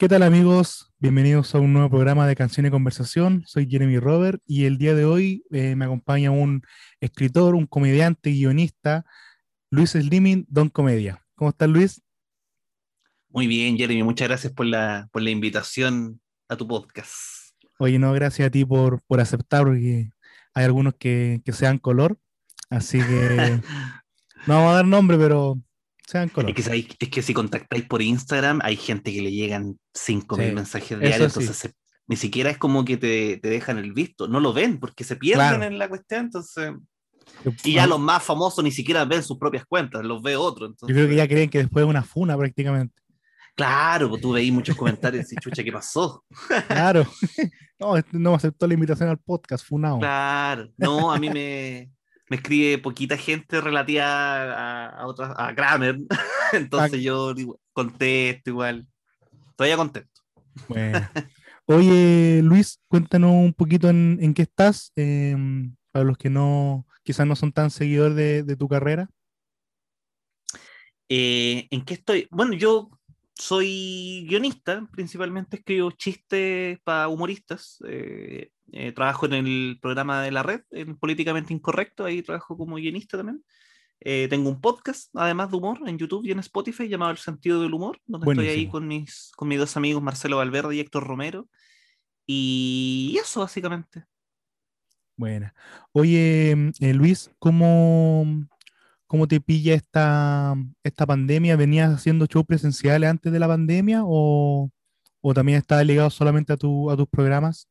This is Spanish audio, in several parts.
¿Qué tal amigos? Bienvenidos a un nuevo programa de Canción y Conversación. Soy Jeremy Robert y el día de hoy eh, me acompaña un escritor, un comediante, guionista, Luis Slimming, Don Comedia. ¿Cómo estás Luis? Muy bien, Jeremy. Muchas gracias por la, por la invitación a tu podcast. Oye, no, gracias a ti por, por aceptar, porque hay algunos que, que sean color, así que no vamos a dar nombre, pero es que, si contactáis por Instagram, hay gente que le llegan 5.000 mensajes diarios, entonces ni siquiera es como que te, te, dejan el visto, no lo ven porque se pierden en la cuestión, entonces... Y ya los más famosos ni siquiera ven sus propias cuentas, los ve otro. Yo creo que ya creen que después es una funa prácticamente. Claro, pues tú veis muchos comentarios y chucha, ¿qué pasó? Claro. No, no aceptó la invitación al podcast, funado. Claro. No, a mí me, me escribe poquita gente relativa a, a, otras, a Kramer, entonces yo contesto igual. Todavía contento. Bueno. Oye, Luis, cuéntanos un poquito en, en qué estás, em, para los que no, quizás no son tan seguidores de, de tu carrera. Eh, ¿En qué estoy? Bueno, yo soy guionista, principalmente escribo chistes para humoristas. Eh, eh, trabajo en el programa de la red, en Políticamente Incorrecto, ahí trabajo como guionista también. Eh, tengo un podcast, además de humor, en YouTube y en Spotify, llamado El Sentido del Humor, donde estoy ahí con mis, con mis dos amigos, Marcelo Valverde y Héctor Romero. Y eso, básicamente. Buena. Oye, eh, Luis, ¿cómo, ¿cómo te pilla esta, esta pandemia? ¿Venías haciendo shows presenciales antes de la pandemia o, o también estaba ligado solamente a, tu, a tus programas?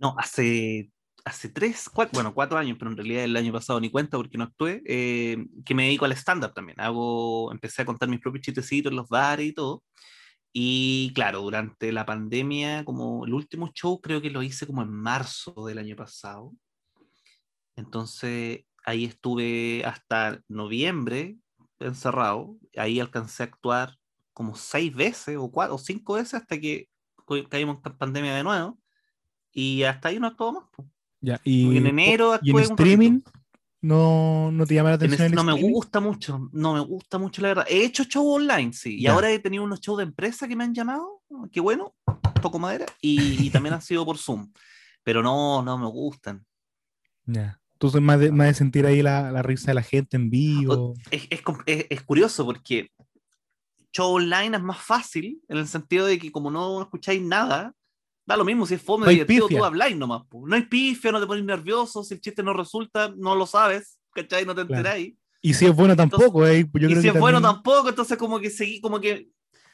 No, hace, hace tres, cuatro, bueno, cuatro años, pero en realidad el año pasado ni cuenta porque no actué, eh, que me dedico al stand-up también. Hago, empecé a contar mis propios chistecitos en los bares y todo. Y claro, durante la pandemia, como el último show creo que lo hice como en marzo del año pasado. Entonces ahí estuve hasta noviembre encerrado. Ahí alcancé a actuar como seis veces o cuatro o cinco veces hasta que caímos en pandemia de nuevo y hasta ahí no actuó más. Ya, y, en enero ¿y en streaming no, no te llama la atención. no me gusta mucho, no me gusta mucho la verdad. He hecho show online, sí, y ahora he tenido unos shows de empresa que me han llamado, qué bueno, poco madera, y, también han sido por Zoom, pero no, no me gustan. Ya. Entonces, más de, más de sentir ahí la, la, risa de la gente en vivo. Es, es, es, es curioso porque show online es más fácil en el sentido de que como no escucháis nada, Da lo mismo si es fome, no divertido, tú habláis nomás. No hay pifia, no te pones nervioso, si el chiste no resulta, no lo sabes, ¿cachai? No te enteráis. Y si es bueno tampoco, eh. y si es bueno tampoco, entonces como que seguí, como que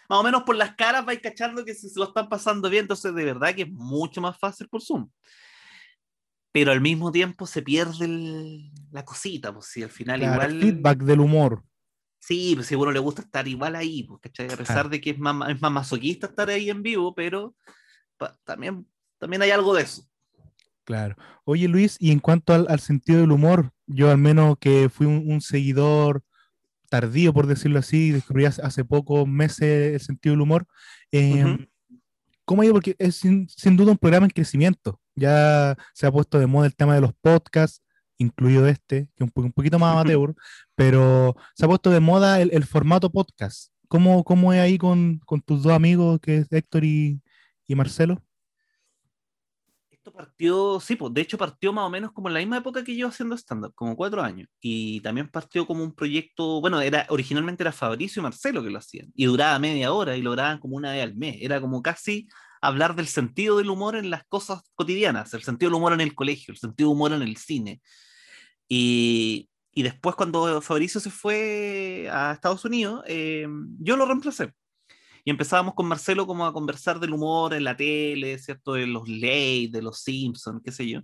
más o menos por las caras vais cachando que se, lo están pasando bien, entonces de verdad que es mucho más fácil por Zoom. Pero al mismo tiempo se pierde la cosita, pues si al final igual... El feedback del humor. Sí, pues si a uno le gusta estar igual ahí, pues, ¿cachai? A pesar de que es más, es más masoquista estar ahí en vivo, pero también, también hay algo de eso. Claro. Oye Luis, y en cuanto al, sentido del humor, yo al menos que fui un, seguidor tardío, por decirlo así, descubrí hace, pocos meses el sentido del humor. Eh, ¿Cómo ha? Porque es sin, duda un programa en crecimiento. Ya se ha puesto de moda el tema de los podcasts, incluido este, que es un, poquito más amateur, pero se ha puesto de moda el, formato podcast. ¿Cómo, ¿Cómo, es ahí con, con, tus dos amigos, que es Héctor y, ¿Y Marcelo? Esto partió, sí, pues de hecho partió más o menos como en la misma época que yo haciendo stand-up, como cuatro años. Y también partió como un proyecto, bueno, era originalmente era Fabricio y Marcelo que lo hacían. Y duraba media hora y lo grababan como una vez al mes. Era como casi hablar del sentido del humor en las cosas cotidianas, el sentido del humor en el colegio, el sentido del humor en el cine. Y, y después cuando Fabricio se fue a Estados Unidos, eh, yo lo reemplacé y empezábamos con Marcelo como a conversar del humor en la tele, ¿cierto? De los ley, de los Simpsons, qué sé yo.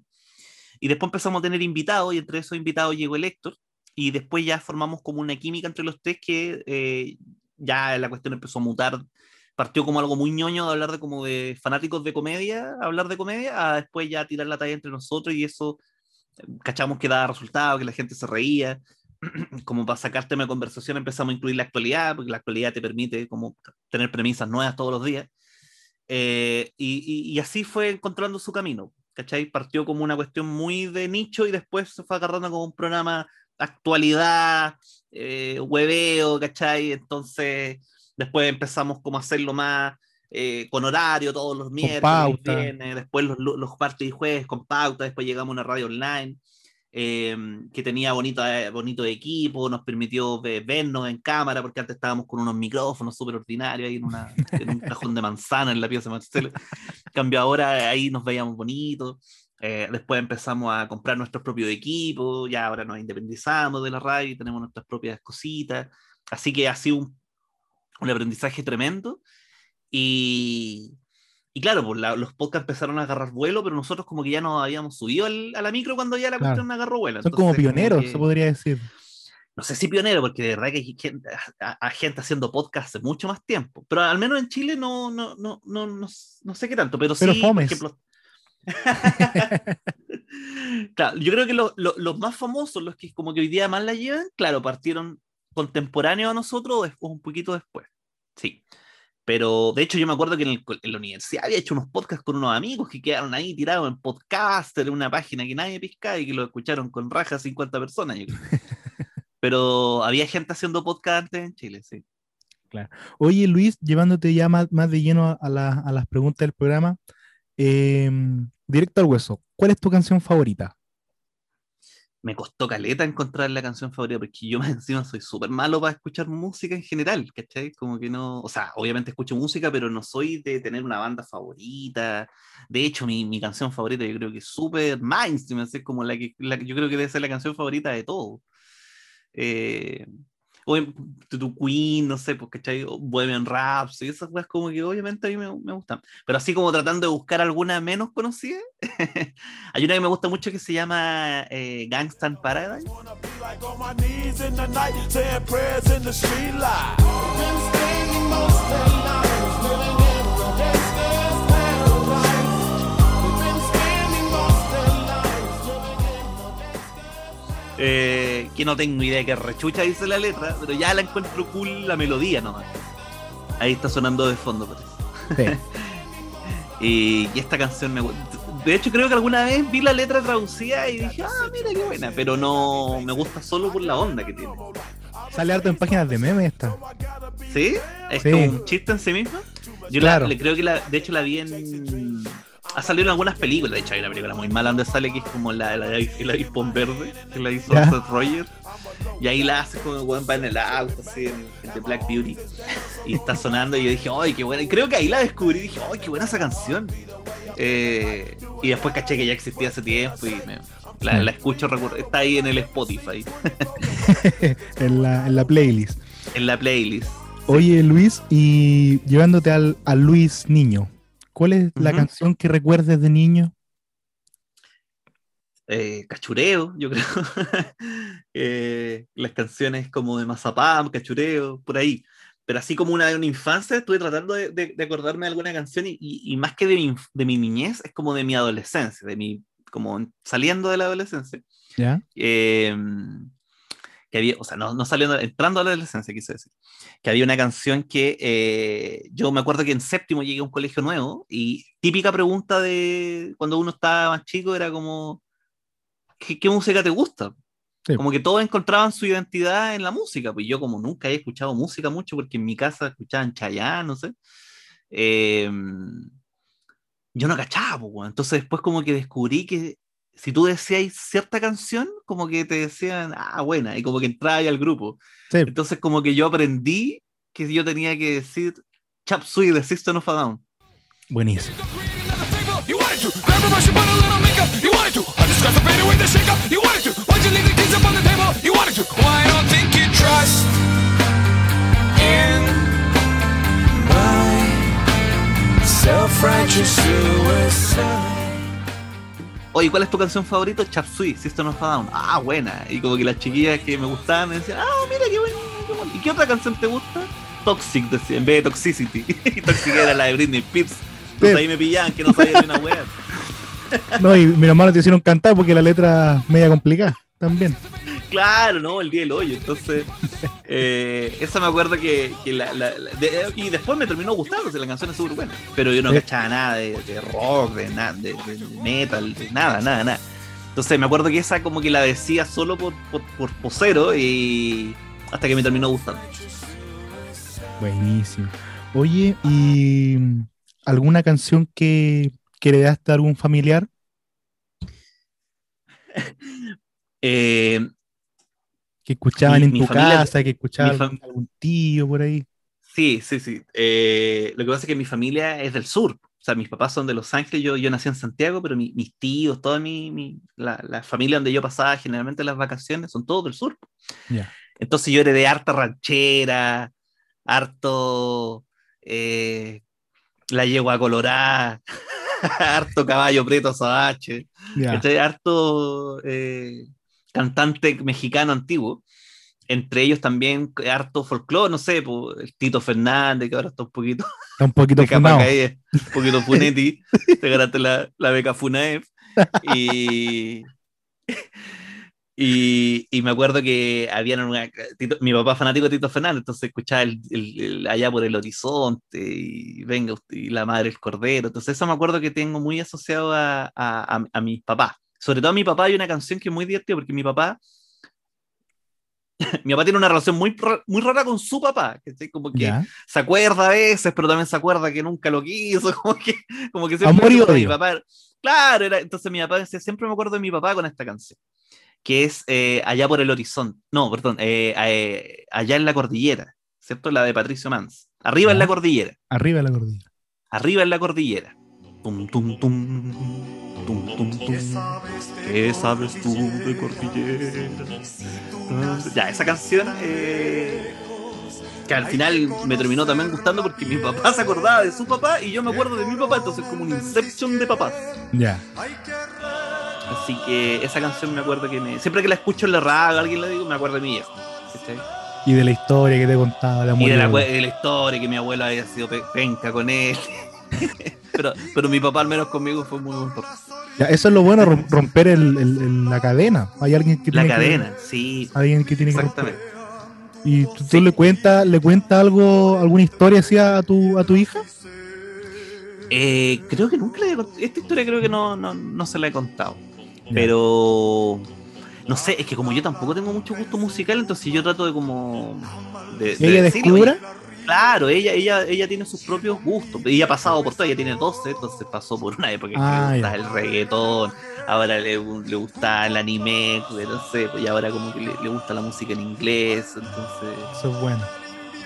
Y después empezamos a tener invitados y entre esos invitados llegó el Héctor y después ya formamos como una química entre los tres que eh, ya la cuestión empezó a mutar. Partió como algo muy ñoño de hablar de como de fanáticos de comedia, hablar de comedia, a después ya tirar la talla entre nosotros y eso cachamos que daba resultado, que la gente se reía como para sacar tema de conversación empezamos a incluir la actualidad, porque la actualidad te permite como tener premisas nuevas todos los días. Eh, y, y, así fue encontrando su camino, ¿cachai? Partió como una cuestión muy de nicho y después se fue agarrando como un programa actualidad, eh, hueveo, ¿cachai? Entonces después empezamos como a hacerlo más, eh, con horario todos los miércoles, después los, los martes y jueves con pauta, después llegamos a una radio online eh, que tenía bonito, eh, bonito equipo, nos permitió ve- vernos en cámara, porque antes estábamos con unos micrófonos súper ordinarios ahí en, una, en un cajón de manzana en la pieza de Marcelo. En cambio ahora ahí nos veíamos bonitos. Eh, después empezamos a comprar nuestros propios equipos, ya ahora nos independizamos de la radio y tenemos nuestras propias cositas. Así que ha sido un, un aprendizaje tremendo. Y, y claro, pues la- los podcasts empezaron a agarrar vuelo, pero nosotros como que ya nos habíamos subido a la micro cuando ya la Claro. cuestión agarró vuelo. Son como pioneros, que- se podría decir. no sé si pionero, porque de verdad que hay gente, a- a gente haciendo podcast hace mucho más tiempo. Pero al menos en Chile no, no, no, no, no, no sé qué tanto, pero, Pero sí, fomes. por ejemplo. claro, yo creo que lo- lo- los más famosos, los que como que hoy día más la llevan, claro, partieron contemporáneos a nosotros o después, un poquito después. Sí. Pero de hecho, yo me acuerdo que en, el en la universidad había hecho unos podcasts con unos amigos que quedaron ahí tirados en Podcaster, en una página que nadie piscaba y que lo escucharon con raja 50 personas. yo creo. Pero había gente haciendo podcast antes en Chile, sí. Oye, Luis, llevándote ya más, más de lleno a, a la- a las preguntas del programa, eh, directo al hueso, ¿cuál es tu canción favorita? Me costó caleta encontrar la canción favorita porque yo encima soy súper malo para escuchar música en general, ¿cachai? Como que no, o sea, obviamente escucho música, pero no soy de tener una banda favorita. De hecho, mi, mi canción favorita yo creo que es súper mainstream, es como la que, la yo creo que debe ser la canción favorita de todo. Eh, o en- tu, Queen, no sé, pues, ¿cachai? Bohemian Rhapsody, esas cosas como que obviamente a mí me, me gustan. Pero así como tratando de buscar alguna menos conocida, hay una que me gusta mucho que se llama eh, Gangsta Paradise. Eh, que no tengo idea de qué rechucha dice la letra, pero ya la encuentro cool la melodía nomás. Ahí está sonando de fondo, parece. Sí. Y, y esta canción me gusta. De hecho, creo que alguna vez vi la letra traducida y dije, ah, mira qué buena, pero no me gusta solo por la onda que tiene. Sale harto en páginas de memes esta. ¿Sí? Es Sí. como un chiste en sí misma. Yo la- Claro. le creo que la, de hecho la vi en. Ha salido en algunas películas. De hecho, hay una película muy mala donde sale que es como la, la, el avispón verde, que la hizo Ya. Seth Roger. Y ahí la hace como el weón va en el auto, así, en, en The Black Beauty. Y está sonando y yo dije, ¡ay, qué buena! Y creo que ahí la descubrí y dije, ¡ay, qué buena esa canción! Eh, y después caché que ya existía hace tiempo y me- la, la escucho, está ahí en el Spotify, en, la, en la playlist. en la playlist. Oye, Luis, y llevándote al, al Luis niño, ¿cuál es la canción que recuerdes de niño? eh, cachureo, yo creo. Eh, las canciones como de Mazapam, cachureo, por ahí. Pero así como una de una infancia, estuve tratando de, de- de acordarme de alguna canción y, y- y más que de mi, de mi niñez, es como de mi adolescencia, de mi, como saliendo de la adolescencia. ¿Ya? eh, que había, o sea, no, no saliendo, entrando a la adolescencia, quise decir, que había una canción que eh, yo me acuerdo que en séptimo llegué a un colegio nuevo y típica pregunta de cuando uno estaba más chico era como, ¿qué, qué música te gusta? Sí. Como que todos encontraban su identidad en la música, pues yo como nunca he escuchado música mucho porque en mi casa escuchaban Chayanne, no sé. eh, yo no cachaba, pues, entonces después como que descubrí que si tú decías cierta canción, como que te decían, ah, buena, y como que entraba ahí al grupo. Sí. Entonces como que yo aprendí que yo tenía que decir Chap Suey de System of a Down. Buenísimo. Self-righteous suicide. Oye, ¿cuál es tu canción favorita? Chap Suey, System of a Down. Ah, buena. Y como que las chiquillas que me gustaban me decían, ah, mira qué buena. qué buena. ¿Y qué otra canción te gusta? Toxic, decía, en vez de Toxicity. y Toxic era la de Britney Spears. Entonces ahí me pillaban que no sabía ni una wea. No, y mi hermano te hicieron cantar porque la letra media complicada también. Claro, no, el día del hoyo. Entonces, eh, esa me acuerdo que, que la, la- la- de- y después me terminó gustando, la canción es súper buena. Pero yo no cachaba nada de, de rock, de, na- de metal, de nada, nada, nada. Entonces me acuerdo que esa como que la decía solo por, por, por posero y hasta que me terminó gustando. Buenísimo. Oye, ¿y alguna canción que, que heredaste a algún familiar? Eh, Que escuchaban en tu familia- casa, que escuchaban algún, tío por ahí. sí, sí, sí. Eh, lo que pasa es que mi familia es del sur. O sea, mis papás son de Los Ángeles, yo, yo nací en Santiago, pero mi- mis tíos, toda mi, mi- la, la familia donde yo pasaba generalmente las vacaciones son todos del sur. Ya. Entonces yo heredé harta ranchera, harto eh, la yegua colorada, harto caballo preto sabache. ¿cachai? harto eh, cantante mexicano antiguo. Entre ellos también harto folclore, no sé, po, el Tito Fernández, que ahora está un poquito Está un poquito caída, un poquito Funetti, te ganaste la, la beca Funaef. Y, y, y me acuerdo que habían una, Tito- mi papá fanático de Tito Fernández, entonces escuchaba el, el- el allá por el horizonte y venga y la madre el cordero. Entonces eso me acuerdo que tengo muy asociado a, a, a, a mis papás. Sobre todo a mi papá hay una canción que es muy divertida porque mi papá mi papá tiene una relación muy, muy rara con su papá, ¿cachai? Como que se acuerda a veces, pero también se acuerda que nunca lo quiso, como que, como que siempre Amor y como mi odio. papá. Claro, era, entonces mi papá decía, siempre me acuerdo de mi papá con esta canción, que es eh, Allá por el Horizonte, no, perdón, eh, eh, Allá en la Cordillera, ¿cierto? La de Patricio Mans. Arriba en la Cordillera, Arriba de la cordillera. arriba en la Cordillera. Tum, tum, tum, tum, tum, tum. ¿Qué sabes tú de Cordillera? Ya, esa canción eh, que al final me terminó también gustando porque mi papá se acordaba de su papá y yo me acuerdo de mi papá, entonces como un inception de papás. Ya. Así que esa canción me acuerdo que me, siempre que la escucho en la radio, alguien la digo, me acuerdo de mi viejo. Y de la historia que te contaba, de amor Y de y la, de la historia que mi abuelo había sido pe- penca con él. pero, pero mi papá al menos conmigo fue muy buen papá. Ya, eso es lo bueno, rom- romper el- el- el- la cadena. Hay alguien que La tiene que- cadena, sí, alguien que tiene que romper. exactamente. ¿Y tú, le cuentas le cuentas algo, alguna historia así a tu, a tu hija? Eh, creo que nunca le he Esta historia creo que no, no, no se la he contado. Pero no sé, es que como yo tampoco tengo mucho gusto musical, entonces yo trato de como de, ¿Y ella descubra? Claro, ella, ella, ella tiene sus propios gustos. Ella ha pasado por todo, ella tiene 12, entonces pasó por una época en que Ah, le ya. gustaba el reggaetón, ahora le, le gusta el anime, pues, no sé, pues, y ahora como que le, le gusta la música en inglés, entonces Eso es bueno.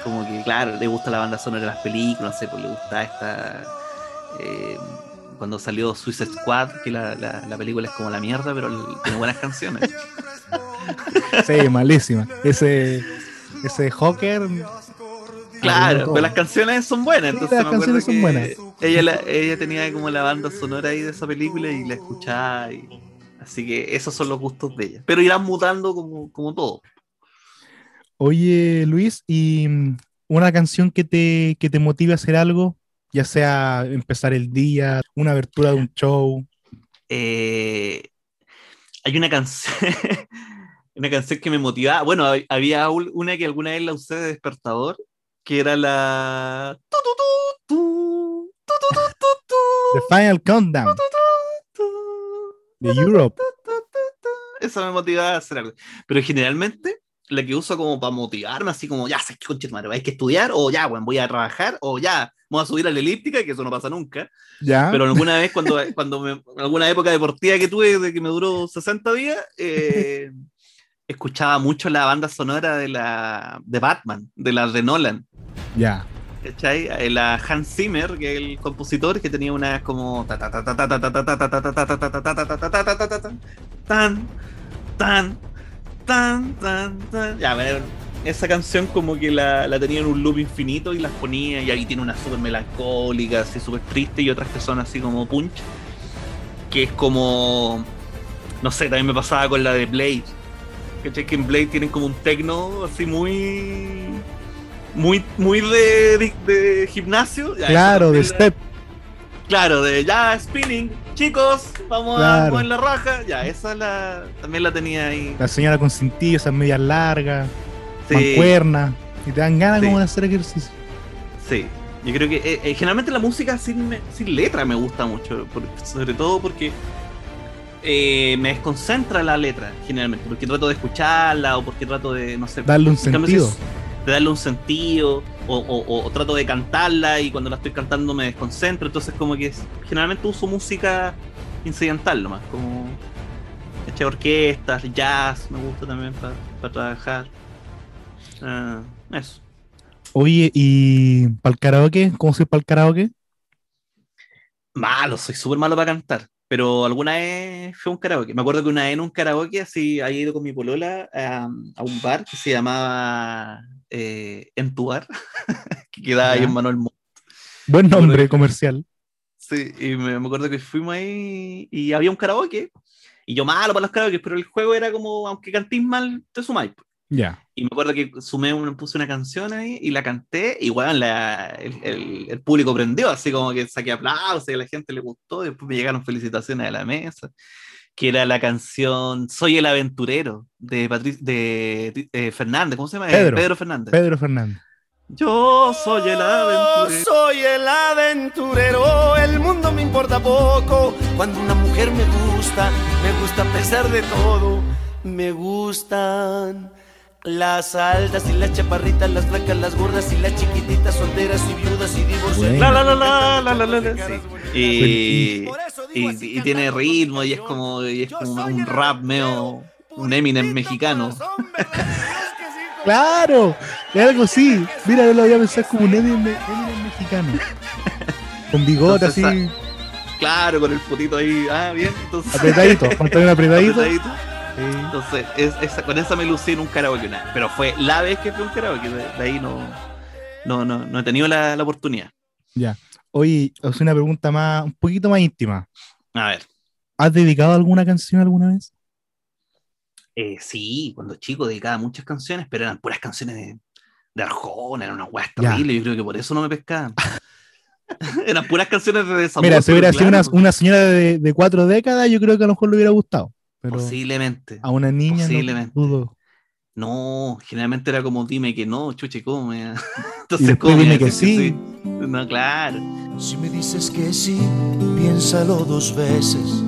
como que, claro, le gusta la banda sonora de las películas, no sé, pues le gusta esta. eh, cuando salió Suicide Squad, que la, la, la película es como la mierda, pero tiene buenas canciones. Sí, malísima. Ese, ese Joker. Claro, pero las canciones son buenas. Sí, Entonces las me acuerdo canciones son buenas. Ella, la- ella tenía como la banda sonora ahí de esa película y la escuchaba. y- así que esos son los gustos de ella. Pero irán mutando como, como todo. Oye, Luis, ¿y mm, una canción que te, que te motive a hacer algo? Ya sea empezar el día, una abertura de un show. Eh, hay una canción, una canción que me motivaba. Bueno, hab- había un- una que alguna vez la usé de despertador, que era la... The Final Countdown. De Europe. Esa me motivaba a hacer algo. Pero generalmente la que uso como para motivarme, así como, ya, sé que madre, hay que estudiar, o ya, bueno, voy a trabajar, o ya, vamos a subir a la elíptica, que eso no pasa nunca. ¿Ya? Pero alguna vez, cuando, cuando me, alguna época deportiva que tuve, de que me duró 60 días, escuchaba mucho la banda sonora de, la, de Batman, de la de Nolan. Ya. ¿Cachai? La Hans Zimmer, que es el compositor, que tenía unas como. Tan, tan, tan, tan, tan. Ya, ver, esa canción como que la, la, tenía en un loop infinito y las ponía y ahí tiene una súper melancólica, así súper triste y otras que son así como punch. Que es como... No sé, también me pasaba con la de Blade. ¿Cachai? Que en Blade tienen como un techno así muy muy muy de, de, de gimnasio Ya, Claro, de Step. Claro, de ya spinning, chicos, vamos a mover la raja. Ya, esa la, también la tenía ahí. La señora con cintillo, esas medias largas, Sí, mancuernas. Y te dan ganas Sí. como de hacer ejercicio. sí. Yo creo que eh, eh, generalmente la música sin, me- sin letra me gusta mucho, por- sobre todo porque eh, me desconcentra la letra, generalmente, porque trato de escucharla o porque trato de, no sé, Darle un en cambio, si sentido. es- de darle un sentido, o, o- o trato de cantarla y cuando la estoy cantando me desconcentro, entonces como que generalmente uso música incidental nomás, como ¿cachai? orquestas, jazz, me gusta también para trabajar. Ah, eso. Oye, ¿y para el karaoke? ¿Cómo soy para el karaoke? Malo, soy súper malo para cantar. Pero alguna vez fue un karaoke. Me acuerdo que una vez en un karaoke, así, había ido con mi polola a, a un bar que se llamaba eh, En tu bar, que quedaba ahí en Manuel Montt. Buen nombre comercial. Sí, y me, me acuerdo que fuimos ahí y había un karaoke. Y yo malo para los karaoke, pero el juego era como, aunque cantís mal, te sumáis. Ya. Y me acuerdo que sumé una, puse una canción ahí y la canté, y bueno, la, el, el- el público prendió, así como que saqué aplausos y a la gente le gustó, y después me llegaron felicitaciones a la mesa, que era la canción Soy el aventurero de, Patric- de eh, Fernández, ¿cómo se llama? Eh, Pedro. Fernández. Pedro Fernández. Yo soy el Yo aventurero. soy el aventurero, el mundo me importa poco. Cuando una mujer me gusta, me gusta a pesar de todo. Me gustan las altas y las chaparritas, las flacas, las gordas y las chiquititas, solteras y viudas y divorciadas. Bueno. La, la, la, la, la, la, la, la, sí. Y, y, y tiene ritmo y es como, y es como un rap medio, un Eminem mexicano. ¡Claro! Es algo así. Mira, yo lo había pensado como un Eminem, Eminem mexicano. Con bigote Entonces, así, Claro, con el fotito ahí, ah, bien, entonces. apretadito. Pantalón apretadito. apretadito. Entonces, es- esa- con esa me lucí en un karaoke una pero fue la vez que fui a un karaoke, de, de ahí no, no, no, no he tenido la, la oportunidad. Ya. Oye, os una pregunta más, un poquito más íntima. A ver, ¿Has dedicado alguna canción alguna vez? eh, sí, cuando chico dedicaba muchas canciones, pero eran puras canciones de, de Arjona, eran unas weas terribles, yo creo que por eso no me pescaban. eran puras canciones de desamor. Mira, si hubiera sido una, claro, una señora de, de cuatro décadas, yo creo que a lo mejor le hubiera gustado. Pero Posiblemente. a una niña no posiblemente. dudo. No, generalmente era como dime que no, chuche, ¿cómo me- Y Entonces, después ¿cómo me dime iba a que sí. No, claro. Si me dices que sí, piénsalo dos veces.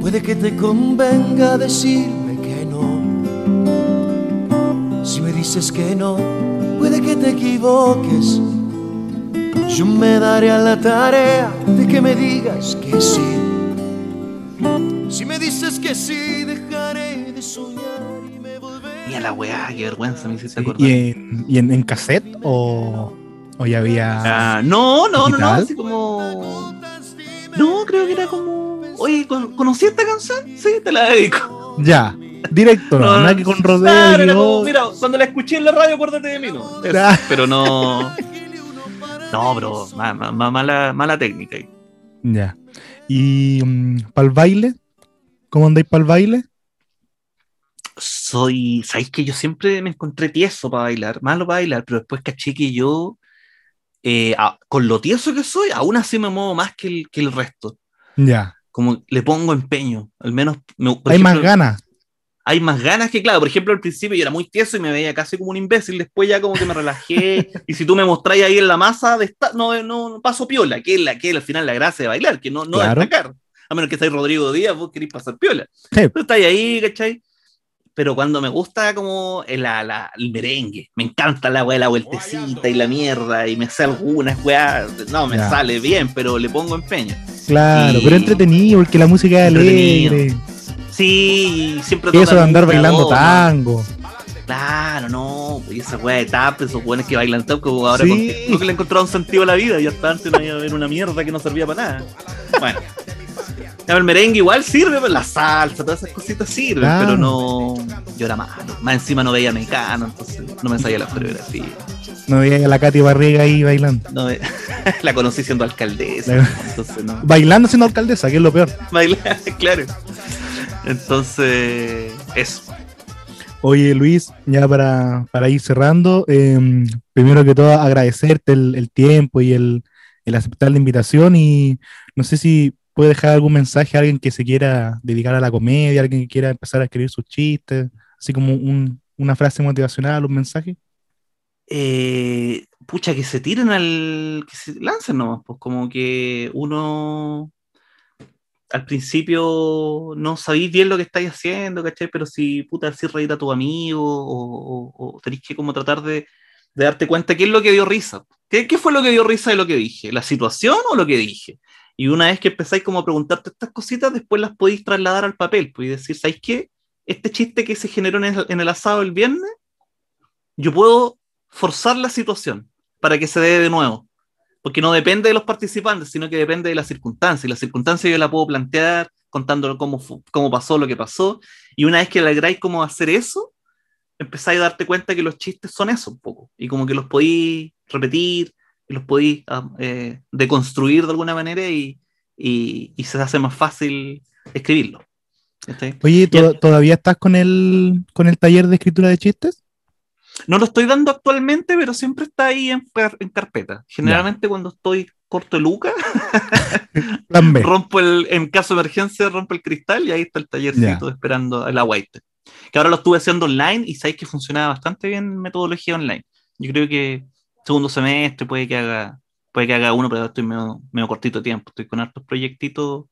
Puede que te convenga decirme que no. Si me dices que no, puede que te equivoques. Yo me daré a la tarea de que me digas que sí. Dices que sí, dejaré de soñar y me volveré. Mira la weá, qué vergüenza me hiciste Sí, acordar. ¿Y, en, y en, en cassette o, o ya había.? Ah, no, no, no, no, así como. No, creo que era como. Oye, ¿con- ¿conocí esta canción? Sí, te la dedico. Ya, directo, no, nada que con rodeo. Claro, era como, mira, cuando la escuché en la radio, acuérdate de mí, ¿no? Eso, Ah. Pero no. No, pero ma- ma- ma- mala, mala técnica. ahí. Ya. ¿Y para el baile? ¿Cómo andáis para el baile? Soy. ¿Sabéis que yo siempre me encontré tieso para bailar? Malo para bailar, pero después caché que yo. eh, a- con lo tieso que soy, aún así me muevo más que el, que el resto. Ya. Como le pongo empeño. Al menos. me- Hay más ganas. hay más ganas que, claro, por ejemplo, al principio yo era muy tieso y me veía casi como un imbécil, después ya como que me relajé, y si tú me mostráis ahí en la masa, de esta- no, no, no paso piola, que es, la, que es al final la gracia de bailar, que no, no Claro. destacar, a menos que seáis Rodrigo Díaz, vos queréis pasar piola. Sí. Tú estáis ahí, ¿cachai? Pero cuando me gusta como el, la- la- el merengue, me encanta la weá, la vueltecita y la mierda, y me sé algunas weá, no me sale bien, pero le pongo empeño. Claro, Y- pero entretenido, porque la música es Entretenido. alegre. Sí, y siempre Y eso de andar bailando tango. Claro, no, pues esa weá de tap, esos buenos que bailan tap, como ahora Sí. con que le encontraron sentido a la vida y hasta antes no iba a ver una mierda que no servía para nada. Bueno. El merengue igual sirve, pues, la salsa, todas esas cositas sirven, Claro. pero no. Yo era malo. Más encima no veía mecano, entonces no me sabía la coreografía. No veía a la Katy Barriga ahí bailando. No la conocí siendo alcaldesa, La- entonces no. Bailando siendo alcaldesa, que es lo peor. Bailar, claro. Entonces, eso. Oye, Luis, ya para, para ir cerrando, eh, primero que todo agradecerte el, el tiempo y el, el aceptar la invitación y no sé si puede dejar algún mensaje a alguien que se quiera dedicar a la comedia, alguien que quiera empezar a escribir sus chistes, así como un- una frase motivacional, un mensaje. eh, pucha, que se tiren al. que se lancen nomás, pues como que uno. al principio no sabéis bien lo que estáis haciendo, ¿cachai? Pero si puta, si reír a tu amigo o, tenéis que como tratar de, de darte cuenta qué es lo que dio risa. ¿Qué, ¿Qué fue lo que dio risa de lo que dije? ¿La situación o lo que dije? Y una vez que empezáis como a preguntarte estas cositas, después las podéis trasladar al papel, pues, y decir, ¿sabéis qué? Este chiste que se generó en el, en el asado el viernes, yo puedo forzar la situación para que se dé de nuevo. Porque no depende de los participantes, sino que depende de las circunstancias. Y las circunstancias yo la puedo plantear contándolo cómo, cómo pasó lo que pasó. Y una vez que lográis cómo hacer eso, empezáis a darte cuenta que los chistes son eso un poco. Y como que los podéis repetir, y los podéis ah, eh, deconstruir de alguna manera y, y, y se hace más fácil escribirlo. ¿Cachai? Oye, ¿to- Ya. ¿todavía estás con el, con el taller de escritura de chistes? No lo estoy dando actualmente, pero siempre está ahí en, en carpeta. Generalmente cuando estoy corto de luca, rompo el, en caso de emergencia, rompo el cristal y ahí está el tallercito esperando el white. Que ahora lo estuve haciendo online y sabéis que funcionaba bastante bien metodología online. Yo creo que segundo semestre puede que haga, puede que haga uno, pero estoy medio, medio cortito de tiempo. Estoy con hartos proyectitos,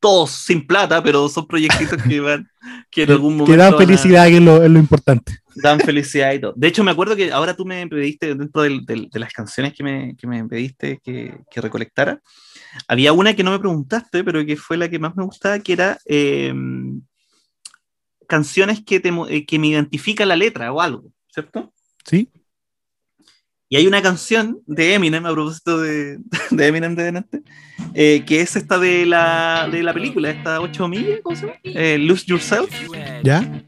todos sin plata, pero son proyectitos que van, que en algún momento. Que dan a- felicidad, que es lo, es lo importante. dan felicidad y todo. De hecho, me acuerdo que ahora tú me pediste, dentro del- del- de las canciones que me, que me pediste que, que recolectara, había una que no me preguntaste, pero que fue la que más me gustaba, que era eh, canciones que, te eh, que me identifica la letra o algo, ¿cierto? ¿Sí? Y hay una canción de Eminem, a propósito de, de Eminem de delante, eh, que es esta de la, de la película, esta 8 millas, ¿cómo se llama? Eh, Lose Yourself. ¿Ya?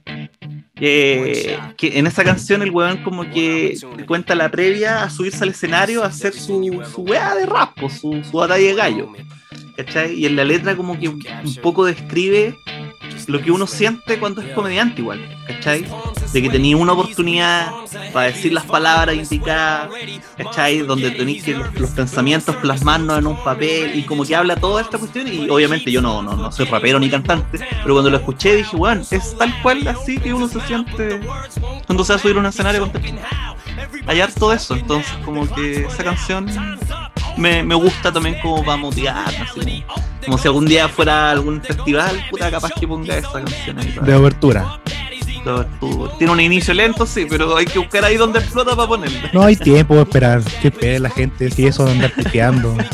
Eh, que en esa canción el weón como que cuenta la previa a subirse al escenario a hacer su, su weá de rap, po, su, su batalla de gallo. ¿cachai? Y en la letra como que un poco describe lo que uno siente cuando es comediante igual, ¿cachai? De que tenía una oportunidad para decir las palabras indicadas, ¿cachai? Donde tenéis que los, los pensamientos plasmarnos en un papel y como que habla toda esta cuestión y obviamente yo no, no, no soy rapero ni cantante, pero cuando lo escuché dije, bueno, es tal cual así que uno se siente cuando se va a subir a un escenario con hay harto de eso, entonces como que esa canción me, me gusta también como para motivar, así como, como si algún día fuera algún festival, puta capaz que ponga esa canción ahí. De abertura. Tiene un inicio lento, sí, pero hay que buscar ahí donde explota para ponerla. No hay tiempo para esperar. Que espere la gente. Si eso de andar piqueando.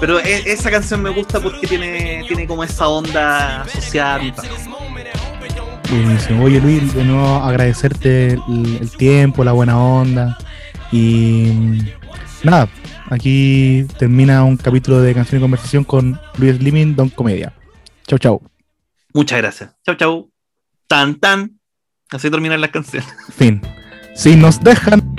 Pero e- esa canción me gusta porque tiene, tiene como esa onda social y tal. Buenísimo. Oye, Luis, de nuevo agradecerte el, el tiempo, la buena onda. Y nada, aquí termina un capítulo de Canción y Conversación con Luis Slimming, Don Comedia. Chau, chau. Muchas gracias. Chau, chau. Tan, tan. Así terminan las canciones. Fin. Si nos dejan